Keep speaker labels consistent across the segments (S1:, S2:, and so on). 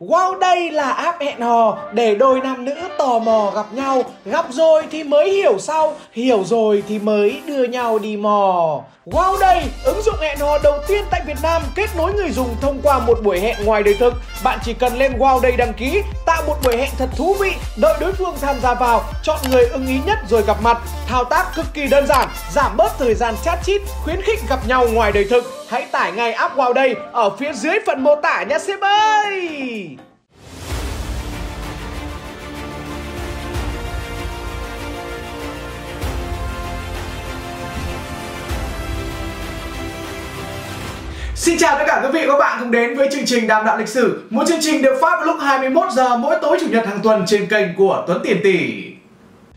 S1: Wow đây là app hẹn hò để đôi nam nữ tò mò gặp nhau. Gặp rồi thì mới hiểu sau, hiểu rồi thì mới đưa nhau đi mò. Wow đây, ứng dụng hẹn hò đầu tiên tại Việt Nam kết nối người dùng thông qua một buổi hẹn ngoài đời thực. Bạn chỉ cần lên Wow đây đăng ký, tạo một buổi hẹn thật thú vị Đợi đối phương tham gia vào, chọn người ưng ý nhất rồi gặp mặt. Thao tác cực kỳ đơn giản, giảm bớt thời gian chat chít, khuyến khích gặp nhau ngoài đời thực. Hãy tải ngay app Wow đây ở phía dưới phần mô tả nhé, sếp ơi! Xin chào tất cả quý vị và các bạn cùng đến với chương trình Đàm đạo lịch sử, một chương trình được phát vào lúc 21 giờ mỗi tối chủ nhật hàng tuần trên kênh của Tuấn Tiền Tỷ.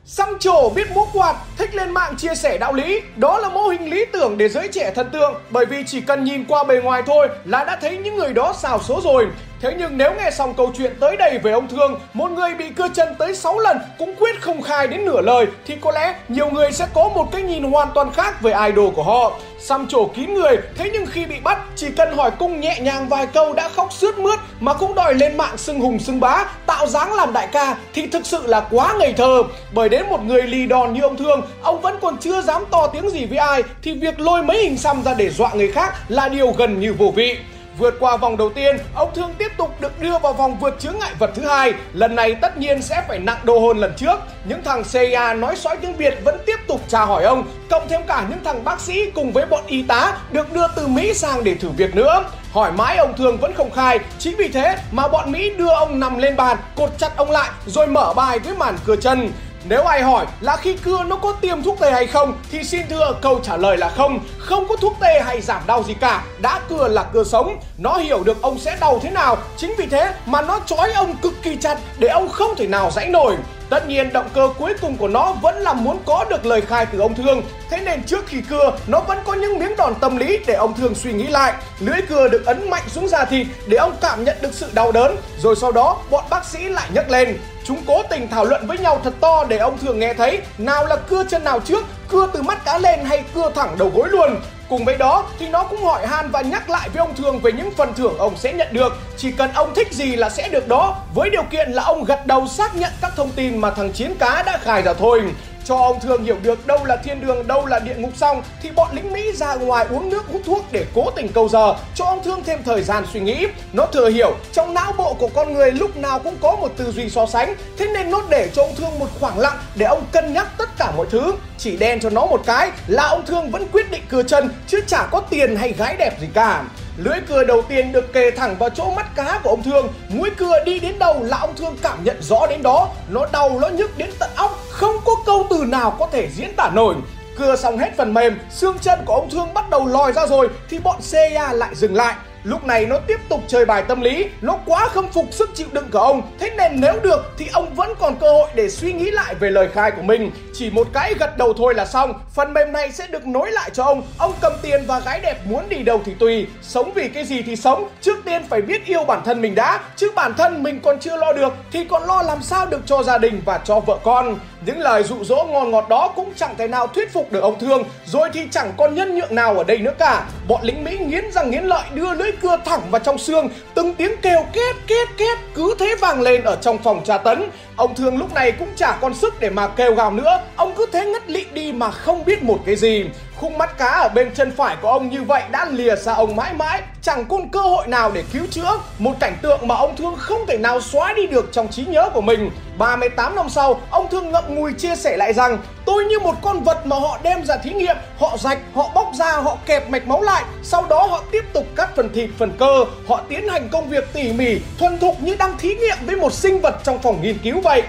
S1: Xăm trổ biết múa quạt, thích lên mạng chia sẻ đạo lý. Đó là mô hình lý tưởng để giới trẻ thần tượng Bởi vì chỉ cần nhìn qua bề ngoài thôi là đã thấy những người đó xào số rồi. Thế nhưng nếu nghe xong câu chuyện tới đây về ông Thương, một người bị cưa chân tới 6 lần cũng quyết không khai đến nửa lời thì có lẽ nhiều người sẽ có một cái nhìn hoàn toàn khác về idol của họ. Xăm trổ kín người, thế nhưng khi bị bắt chỉ cần hỏi cung nhẹ nhàng vài câu đã khóc sướt mướt mà cũng đòi lên mạng xưng hùng xưng bá, tạo dáng làm đại ca thì thực sự là quá ngây thơ. Bởi đến một người lì đòn như ông Thương, ông vẫn còn chưa dám to tiếng gì với ai thì việc lôi mấy hình xăm ra để dọa người khác là điều gần như vô vị. Vượt qua vòng đầu tiên, ông Thương tiếp tục được đưa vào vòng vượt chướng ngại vật thứ hai. Lần này tất nhiên sẽ phải nặng đô hơn lần trước. Những thằng CIA nói sói tiếng Việt vẫn tiếp tục tra hỏi ông, cộng thêm cả những thằng bác sĩ cùng với bọn y tá được đưa từ Mỹ sang để thử việc nữa. Hỏi mãi ông Thương vẫn không khai, chính vì thế mà bọn Mỹ đưa ông nằm lên bàn, cột chặt ông lại rồi mở bài với màn cưa chân. Nếu ai hỏi là khi cưa nó có tiêm thuốc tê hay không thì xin thưa câu trả lời là không, không có thuốc tê hay giảm đau gì cả, đã cưa là cưa sống, nó hiểu được ông sẽ đau thế nào, chính vì thế mà nó trói ông cực kỳ chặt để ông không thể nào giãy nổi. Tất nhiên động cơ cuối cùng của nó vẫn là muốn có được lời khai từ ông Thương. Thế nên trước khi cưa nó vẫn có những miếng đòn tâm lý để ông Thương suy nghĩ lại. Lưỡi cưa được ấn mạnh xuống da thịt để ông cảm nhận được sự đau đớn. Rồi sau đó bọn bác sĩ lại nhấc lên. Chúng cố tình thảo luận với nhau thật to để ông thường nghe thấy Nào là cưa chân nào trước, cưa từ mắt cá lên hay cưa thẳng đầu gối luôn. Cùng với đó thì nó cũng hỏi han và nhắc lại với ông thường về những phần thưởng ông sẽ nhận được. Chỉ cần ông thích gì là sẽ được đó Với điều kiện là ông gật đầu xác nhận các thông tin mà thằng Chiến Cá đã khai ra thôi cho ông Thương hiểu được đâu là thiên đường, đâu là địa ngục xong thì bọn lính Mỹ ra ngoài uống nước hút thuốc để cố tình câu giờ, cho ông Thương thêm thời gian suy nghĩ. Nó thừa hiểu trong não bộ của con người lúc nào cũng có một tư duy so sánh, thế nên nó để cho ông Thương một khoảng lặng để ông cân nhắc tất cả mọi thứ. Chỉ đen cho nó một cái là ông Thương vẫn quyết định cưa chân chứ chả có tiền hay gái đẹp gì cả. Lưỡi cưa đầu tiên được kề thẳng vào chỗ mắt cá của ông Thương Mũi cưa đi đến đâu là ông Thương cảm nhận rõ đến đó Nó đau, nó nhức đến tận óc không có câu từ nào có thể diễn tả nổi. Cưa xong hết phần mềm, xương chân của ông Thương bắt đầu lòi ra rồi Thì bọn CIA lại dừng lại. Lúc này nó tiếp tục chơi bài tâm lý Nó quá khâm phục sức chịu đựng của ông. Thế nên nếu được thì ông vẫn còn cơ hội để suy nghĩ lại về lời khai của mình. Chỉ một cái gật đầu thôi là xong Phần mềm này sẽ được nối lại cho ông. Ông cầm tiền và gái đẹp muốn đi đâu thì tùy. Sống vì cái gì thì sống Trước tiên phải biết yêu bản thân mình đã. Chứ bản thân mình còn chưa lo được Thì còn lo làm sao được cho gia đình và cho vợ con. Những lời dụ dỗ ngon ngọt đó cũng chẳng thể nào thuyết phục được ông Thương, Rồi thì chẳng còn nhân nhượng nào ở đây nữa cả. Bọn lính Mỹ nghiến răng nghiến lợi đưa lưỡi cưa thẳng vào trong xương, từng tiếng kêu két két két cứ thế vang lên ở trong phòng tra tấn. Ông thương lúc này cũng chả còn sức để mà kêu gào nữa, ông cứ thế ngất lị đi mà không biết một cái gì khung mắt cá ở bên chân phải của ông như vậy đã lìa xa ông mãi mãi. Chẳng còn cơ hội nào để cứu chữa. Một cảnh tượng mà ông thương không thể nào xóa đi được trong trí nhớ của mình. 38 năm sau, ông thương ngậm ngùi chia sẻ lại rằng, tôi như một con vật mà họ đem ra thí nghiệm. Họ rạch, họ bóc ra, họ kẹp mạch máu lại. Sau đó họ tiếp tục cắt phần thịt, phần cơ. Họ tiến hành công việc tỉ mỉ, thuần thục như đang thí nghiệm với một sinh vật trong phòng nghiên cứu vậy.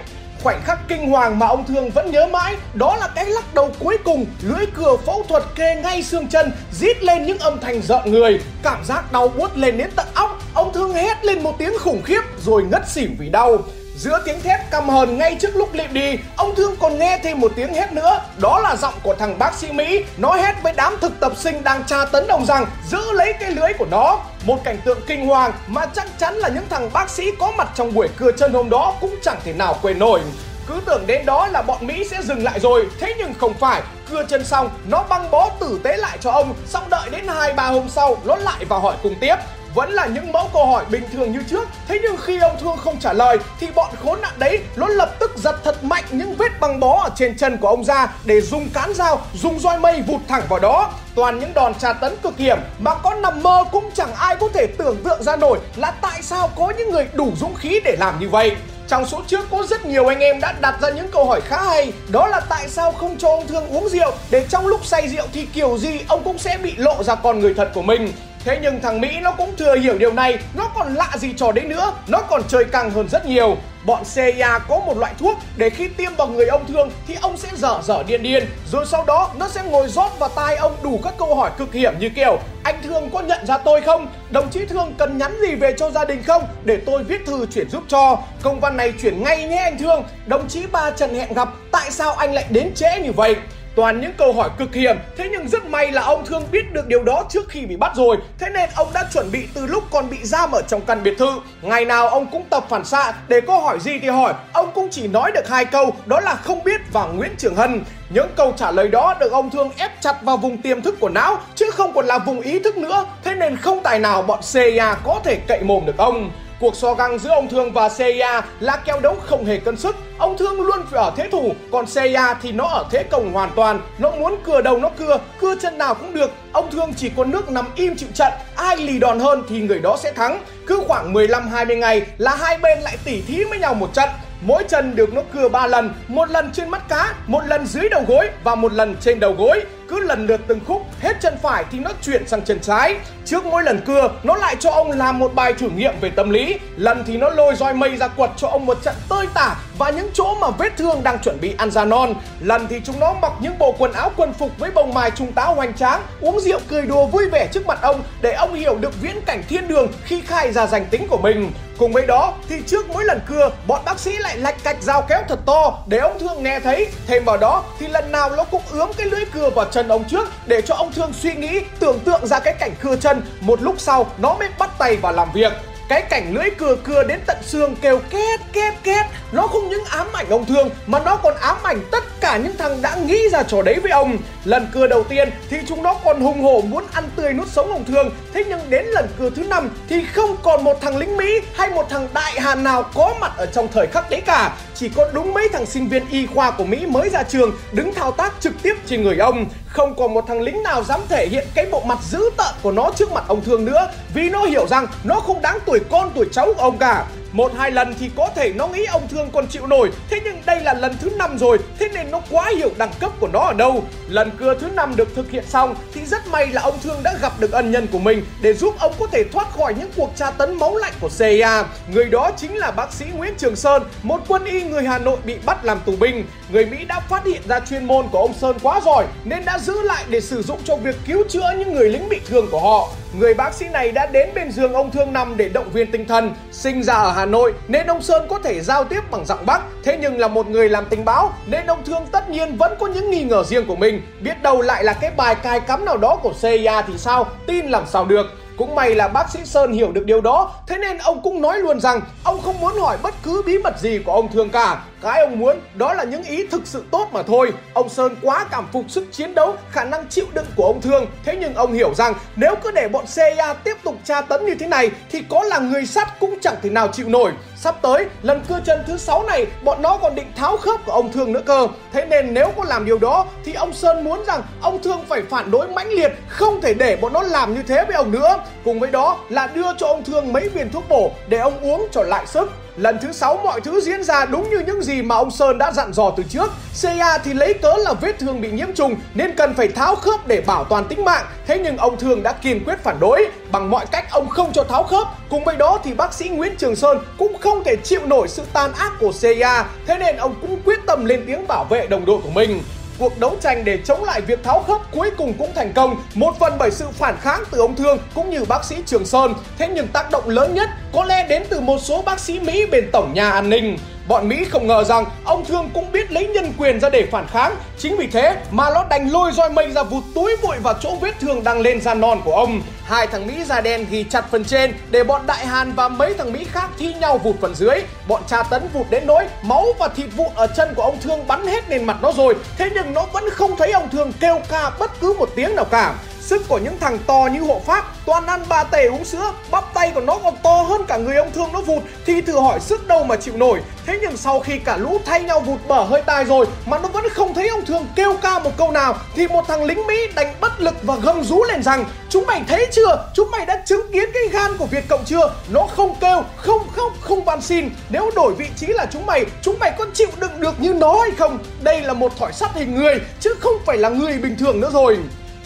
S1: Khoảnh khắc kinh hoàng mà ông Thương vẫn nhớ mãi, Đó là cái lắc đầu cuối cùng, Lưỡi cưa phẫu thuật kê ngay xương chân, Rít lên những âm thanh rợn người. Cảm giác đau buốt lên đến tận óc, Ông Thương hét lên một tiếng khủng khiếp, Rồi ngất xỉu vì đau. Giữa tiếng thét căm hờn ngay trước lúc lịm đi, ông Thương còn nghe thêm một tiếng hét nữa. Đó là giọng của thằng bác sĩ Mỹ. Nó hét với đám thực tập sinh đang tra tấn ông rằng giữ lấy cái lưới của nó. Một cảnh tượng kinh hoàng mà chắc chắn là những thằng bác sĩ có mặt trong buổi cưa chân hôm đó cũng chẳng thể nào quên nổi. Cứ tưởng đến đó là bọn Mỹ sẽ dừng lại rồi, thế nhưng không phải. Cưa chân xong, nó băng bó tử tế lại cho ông, xong đợi đến hai ba hôm sau, nó lại vào hỏi cùng tiếp vẫn là những mẫu câu hỏi bình thường như trước. Thế nhưng khi ông Thương không trả lời thì bọn khốn nạn đấy nó lập tức giật thật mạnh những vết băng bó ở trên chân của ông ra để dùng cán dao, dùng roi mây vụt thẳng vào đó. Toàn những đòn tra tấn cực hiểm mà có nằm mơ cũng chẳng ai có thể tưởng tượng ra nổi là tại sao có những người đủ dũng khí để làm như vậy. Trong số trước có rất nhiều anh em đã đặt ra những câu hỏi khá hay Đó là tại sao không cho ông Thương uống rượu Để trong lúc say rượu thì kiểu gì ông cũng sẽ bị lộ ra con người thật của mình Thế nhưng thằng Mỹ nó cũng thừa hiểu điều này Nó còn lạ gì trò đấy nữa Nó còn chơi căng hơn rất nhiều Bọn CIA có một loại thuốc để khi tiêm vào người ông Thương thì ông sẽ dở dở điên điên Rồi sau đó, nó sẽ ngồi rót vào tai ông đủ các câu hỏi cực hiểm như kiểu, Anh Thương có nhận ra tôi không? Đồng chí Thương cần nhắn gì về cho gia đình không? Để tôi viết thư chuyển giúp cho Công văn này chuyển ngay nhé anh Thương Đồng chí ba Trần hẹn gặp, Tại sao anh lại đến trễ như vậy? Toàn những câu hỏi cực hiểm. Thế nhưng rất may là ông Thương biết được điều đó trước khi bị bắt rồi. Thế nên ông đã chuẩn bị từ lúc còn bị giam ở trong căn biệt thự. Ngày nào ông cũng tập phản xạ. Để câu hỏi gì thì hỏi. Ông cũng chỉ nói được hai câu. Đó là không biết và Nguyễn Trường Hân. Những câu trả lời đó được ông Thương ép chặt vào vùng tiềm thức của não, chứ không còn là vùng ý thức nữa. Thế nên không tài nào bọn CIA có thể cậy mồm được ông. Cuộc so găng giữa ông Thương và CIA là kèo đấu không hề cân sức. Ông Thương luôn phải ở thế thủ, còn CIA thì nó ở thế cổng hoàn toàn. Nó muốn cưa đầu nó cưa, cưa chân nào cũng được. Ông Thương chỉ có nước nằm im chịu trận, ai lì đòn hơn thì người đó sẽ thắng. Cứ khoảng 15-20 ngày là hai bên lại tỉ thí với nhau một trận. Mỗi chân được nó cưa 3 lần, một lần trên mắt cá, một lần dưới đầu gối và một lần trên đầu gối. Cứ lần lượt từng khúc, hết chân phải thì nó chuyển sang chân trái. Trước mỗi lần cưa, nó lại cho ông làm một bài thử nghiệm về tâm lý. Lần thì nó lôi roi mây ra quật cho ông một trận tơi tả và những chỗ mà vết thương đang chuẩn bị ăn ra non. Lần thì chúng nó mặc những bộ quần áo quân phục với bông mài trung tá hoành tráng, uống rượu cười đùa vui vẻ trước mặt ông để ông hiểu được viễn cảnh thiên đường khi khai ra danh tính của mình. Cùng với đó thì trước mỗi lần cưa, bọn bác sĩ lại lạch cạch dao kéo thật to để ông Thương nghe thấy. Thêm vào đó thì lần nào nó cũng ướm cái lưỡi cưa vào chân ông trước để cho ông Thương suy nghĩ, tưởng tượng ra cái cảnh cưa chân. Một lúc sau nó mới bắt tay vào làm việc. Cái cảnh lưỡi cưa cưa đến tận xương kêu két két két Nó không những ám ảnh ông Thương Mà nó còn ám ảnh tất cả những thằng đã nghĩ ra trò đấy với ông Lần cưa đầu tiên thì chúng nó còn hùng hổ muốn ăn tươi nuốt sống ông Thương Thế nhưng đến lần cưa thứ năm thì không còn một thằng lính Mỹ hay một thằng đại hàn nào có mặt ở trong thời khắc đấy cả chỉ có đúng mấy thằng sinh viên y khoa của Mỹ mới ra trường, đứng thao tác trực tiếp trên người ông. Không còn một thằng lính nào dám thể hiện cái bộ mặt dữ tợn của nó trước mặt ông Thương nữa, Vì nó hiểu rằng nó không đáng tuổi con, tuổi cháu của ông cả một hai lần thì có thể nó nghĩ ông thương còn chịu nổi. Thế nhưng đây là lần thứ năm rồi, Thế nên nó quá hiểu đẳng cấp của nó ở đâu. Lần cưa thứ năm được thực hiện xong Thì rất may là ông thương đã gặp được ân nhân của mình Để giúp ông có thể thoát khỏi những cuộc tra tấn máu lạnh của CIA Người đó chính là bác sĩ Nguyễn Trường Sơn, Một quân y người Hà Nội bị bắt làm tù binh. Người Mỹ đã phát hiện ra chuyên môn của ông Sơn quá giỏi Nên đã giữ lại để sử dụng cho việc cứu chữa những người lính bị thương của họ. Người bác sĩ này đã đến bên giường ông thương nằm để động viên tinh thần, Sinh ra ở Hà Nội nên ông Sơn có thể giao tiếp bằng giọng Bắc. Thế nhưng là một người làm tình báo nên ông Thương tất nhiên vẫn có những nghi ngờ riêng của mình. Biết đâu lại là cái bài cài cắm nào đó của CIA thì sao, tin làm sao được? Cũng may là bác sĩ Sơn hiểu được điều đó, Thế nên ông cũng nói luôn rằng Ông không muốn hỏi bất cứ bí mật gì của ông Thương cả Cái ông muốn đó là những ý thực sự tốt mà thôi. Ông Sơn quá cảm phục sức chiến đấu, Khả năng chịu đựng của ông Thương. Thế nhưng ông hiểu rằng nếu cứ để bọn CIA tiếp tục tra tấn như thế này Thì có là người sắt cũng chẳng thể nào chịu nổi. Sắp tới, lần cưa chân thứ sáu này, Bọn nó còn định tháo khớp của ông Thương nữa cơ Thế nên nếu có làm điều đó, Thì ông Sơn muốn rằng ông Thương phải phản đối mãnh liệt, Không thể để bọn nó làm như thế với ông nữa Cùng với đó là đưa cho ông Thương mấy viên thuốc bổ để ông uống cho lại sức. Lần thứ sáu mọi thứ diễn ra đúng như những gì mà ông Sơn đã dặn dò từ trước. CA thì lấy cớ là vết thương bị nhiễm trùng nên cần phải tháo khớp để bảo toàn tính mạng. Thế nhưng ông Thương đã kiên quyết phản đối. Bằng mọi cách, ông không cho tháo khớp. Cùng với đó thì bác sĩ Nguyễn Trường Sơn cũng không thể chịu nổi sự tàn ác của CA. Thế nên ông cũng quyết tâm lên tiếng bảo vệ đồng đội của mình. Cuộc đấu tranh để chống lại việc tháo khớp cuối cùng cũng thành công, một phần bởi sự phản kháng từ ông Thương cũng như bác sĩ Trường Sơn. Thế nhưng tác động lớn nhất có lẽ đến từ một số bác sĩ Mỹ bên tổng nhà an ninh. Bọn Mỹ không ngờ rằng ông Thương cũng biết lấy nhân quyền ra để phản kháng Chính vì thế mà nó đành lôi roi mây ra vụt túi bụi vào chỗ vết thương đang lên da non của ông Hai thằng Mỹ da đen ghi chặt phần trên để bọn Đại Hàn và mấy thằng Mỹ khác thi nhau vụt phần dưới. Bọn tra tấn vụt đến nỗi máu và thịt vụn ở chân của ông Thương bắn hết nền mặt nó rồi. Thế nhưng nó vẫn không thấy ông Thương kêu ca bất cứ một tiếng nào cả. Sức của những thằng to như hộ pháp toàn ăn ba tể uống sữa, bắp tay của nó còn to hơn cả người ông thương nó vụt thì thử hỏi sức đâu mà chịu nổi. Thế nhưng sau khi cả lũ thay nhau vụt bở hơi tai rồi mà nó vẫn không thấy ông thương kêu ca một câu nào thì một thằng lính Mỹ đánh bất lực và gầm rú lên rằng chúng mày thấy chưa, chúng mày đã chứng kiến cái gan của Việt Cộng chưa? Nó không kêu, không khóc, không van xin. Nếu đổi vị trí là chúng mày, chúng mày có chịu đựng được như nó hay không? Đây là một thỏi sắt hình người chứ không phải là người bình thường nữa rồi.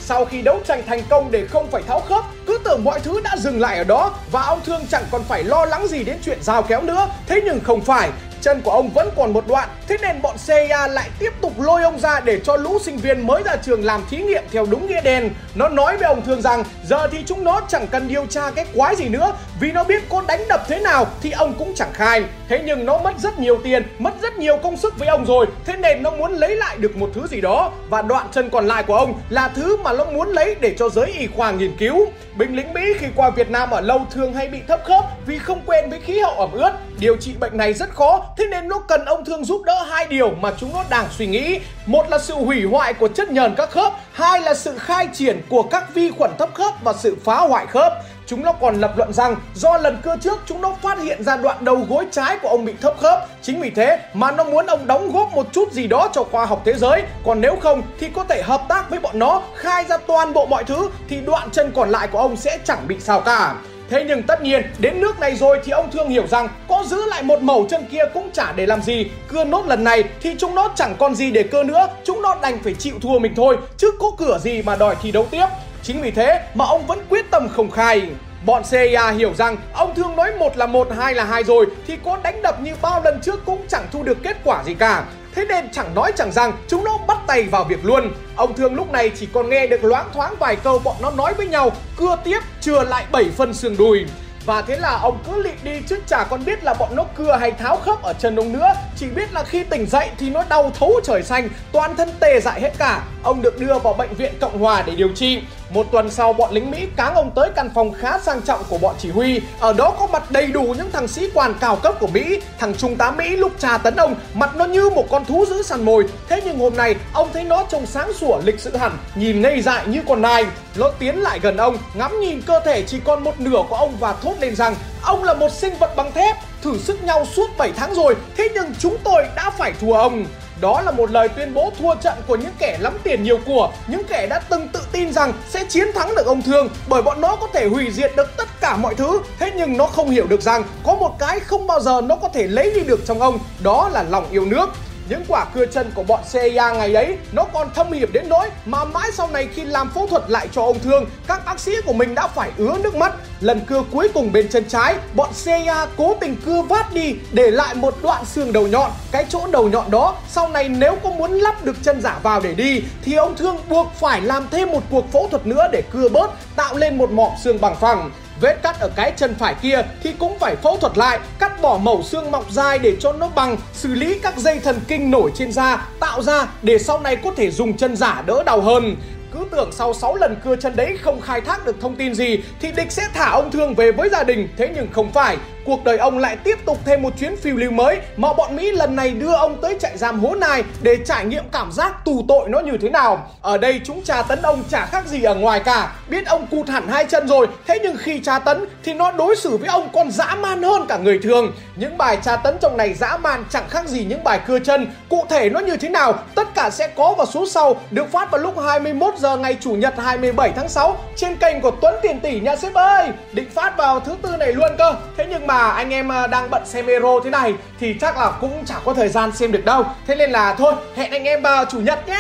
S1: Sau khi đấu tranh thành công để không phải tháo khớp, cứ tưởng mọi thứ đã dừng lại ở đó và ông Thương chẳng còn phải lo lắng gì đến chuyện giao kéo nữa. Thế nhưng không phải, chân của ông vẫn còn một đoạn. Thế nên bọn CIA lại tiếp tục lôi ông ra để cho lũ sinh viên mới ra trường làm thí nghiệm theo đúng nghĩa đen. Nó nói với ông Thương rằng giờ thì chúng nó chẳng cần điều tra cái quái gì nữa. Vì nó biết có đánh đập thế nào thì ông cũng chẳng khai. Thế nhưng nó mất rất nhiều tiền, mất rất nhiều công sức với ông rồi. Thế nên nó muốn lấy lại được một thứ gì đó. Và đoạn chân còn lại của ông là thứ mà nó muốn lấy để cho giới y khoa nghiên cứu. Binh lính Mỹ khi qua Việt Nam ở lâu thường hay bị thấp khớp vì không quen với khí hậu ẩm ướt. Điều trị bệnh này rất khó Thế nên nó cần ông Thương giúp đỡ hai điều mà chúng nó đang suy nghĩ. Một là sự hủy hoại của chất nhờn các khớp, hai là sự khai triển của các vi khuẩn thấp khớp và sự phá hoại khớp. Chúng nó còn lập luận rằng do lần cưa trước chúng nó phát hiện ra đoạn đầu gối trái của ông bị thấp khớp. Chính vì thế mà nó muốn ông đóng góp một chút gì đó cho khoa học thế giới. Còn nếu không thì có thể hợp tác với bọn nó, khai ra toàn bộ mọi thứ, thì đoạn chân còn lại của ông sẽ chẳng bị sao cả. Thế nhưng tất nhiên, đến nước này rồi thì ông Thương hiểu rằng có giữ lại một mẩu chân kia cũng chả để làm gì Cưa nốt lần này thì chúng nó chẳng còn gì để cưa nữa Chúng nó đành phải chịu thua mình thôi, Chứ có cửa gì mà đòi thi đấu tiếp Chính vì thế mà ông vẫn quyết tâm không khai. Bọn CIA hiểu rằng ông Thương nói một là một, hai là hai rồi thì có đánh đập như bao lần trước cũng chẳng thu được kết quả gì cả. Thế nên chẳng nói chẳng rằng chúng nó bắt tay vào việc luôn. Ông Thương lúc này chỉ còn nghe được loáng thoáng vài câu bọn nó nói với nhau Cưa tiếp chừa lại 7 phân xương đùi. Và thế là ông cứ lịm đi chứ chả còn biết là bọn nó cưa hay tháo khớp ở chân ông nữa. Chỉ biết là khi tỉnh dậy thì nó đau thấu trời xanh Toàn thân tê dại hết cả. Ông được đưa vào bệnh viện Cộng Hòa để điều trị một tuần sau, bọn lính Mỹ cáng ông tới căn phòng khá sang trọng của bọn chỉ huy. Ở đó có mặt đầy đủ những thằng sĩ quan cao cấp của Mỹ. Thằng trung tá Mỹ lúc trà tấn ông, Mặt nó như một con thú giữ săn mồi. Thế nhưng hôm nay, ông thấy nó trông sáng sủa, lịch sự hẳn, Nhìn ngây dại như con nai. Nó tiến lại gần ông, Ngắm nhìn cơ thể chỉ còn một nửa của ông và thốt lên rằng, Ông là một sinh vật bằng thép, Thử sức nhau suốt 7 tháng rồi, Thế nhưng chúng tôi đã phải thua ông đó là một lời tuyên bố thua trận của những kẻ lắm tiền nhiều của, những kẻ đã từng tự tin rằng sẽ chiến thắng được ông Thương bởi bọn nó có thể hủy diệt được tất cả mọi thứ. Thế nhưng nó không hiểu được rằng có một cái không bao giờ nó có thể lấy đi được trong ông, đó là lòng yêu nước. Những quả cưa chân của bọn CIA ngày ấy nó còn thâm hiểm đến nỗi mà mãi sau này khi làm phẫu thuật lại cho ông Thương, các bác sĩ của mình đã phải ứa nước mắt. Lần cưa cuối cùng bên chân trái, bọn CIA cố tình cưa vát đi để lại một đoạn xương đầu nhọn. Cái chỗ đầu nhọn đó sau này nếu có muốn lắp được chân giả vào để đi thì ông Thương buộc phải làm thêm một cuộc phẫu thuật nữa để cưa bớt, tạo lên một mỏm xương bằng phẳng. Vết cắt ở cái chân phải kia thì cũng phải phẫu thuật lại, cắt bỏ mẩu xương mọc dài để cho nó bằng, xử lý các dây thần kinh nổi trên da, tạo ra để sau này có thể dùng chân giả đỡ đau hơn. Cứ tưởng sau 6 lần cưa chân đấy không khai thác được thông tin gì thì địch sẽ thả ông Thương về với gia đình, thế nhưng không phải cuộc đời ông lại tiếp tục thêm một chuyến phiêu lưu mới mà bọn Mỹ lần này đưa ông tới trại giam hố nai để trải nghiệm cảm giác tù tội nó như thế nào. Ở đây chúng tra tấn ông chả khác gì ở ngoài cả, biết ông cụt hẳn hai chân rồi, thế nhưng khi tra tấn thì nó đối xử với ông còn dã man hơn cả người thường. Những bài tra tấn trong này dã man chẳng khác gì những bài cưa chân, cụ thể nó như thế nào, tất cả sẽ có vào số sau, được phát vào lúc 21 giờ ngày Chủ nhật 27 tháng 6 trên kênh của Tuấn Tiền Tỷ nha sếp ơi. Định phát vào thứ tư này luôn cơ. Thế nhưng mà mà anh em ờ, đang bận xem Euro thế này thì chắc là cũng chẳng có thời gian xem được đâu Thế nên là thôi, hẹn anh em vào chủ nhật nhé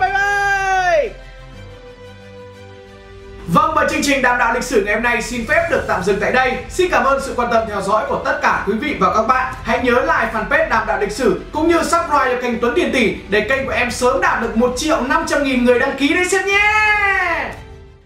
S1: Bye bye Vâng và chương trình Đàm đạo lịch sử ngày hôm nay xin phép được tạm dừng tại đây. Xin cảm ơn sự quan tâm theo dõi của tất cả quý vị và các bạn. Hãy nhớ like fanpage Đàm đạo lịch sử cũng như subscribe cho kênh Tuấn Tiền Tỷ để kênh của em sớm đạt được 1 triệu 500 nghìn người đăng ký đấy xem nhé.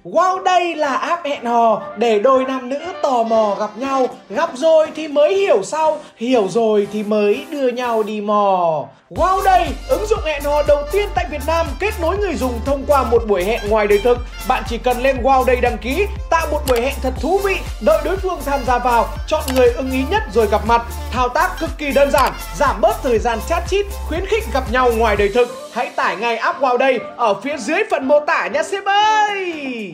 S1: Wow đây là app hẹn hò để đôi nam nữ tò mò gặp nhau. Gặp rồi thì mới hiểu sau Hiểu rồi thì mới đưa nhau đi mò. Wow đây, ứng dụng hẹn hò đầu tiên tại Việt Nam kết nối người dùng thông qua một buổi hẹn ngoài đời thực. Bạn chỉ cần lên Wow đây đăng ký, tạo một buổi hẹn thật thú vị Đợi đối phương tham gia vào, chọn người ưng ý nhất rồi gặp mặt. Thao tác cực kỳ đơn giản, giảm bớt thời gian chat chít, khuyến khích gặp nhau ngoài đời thực. Hãy tải ngay app Wow đây ở phía dưới phần mô tả nha sếp ơi!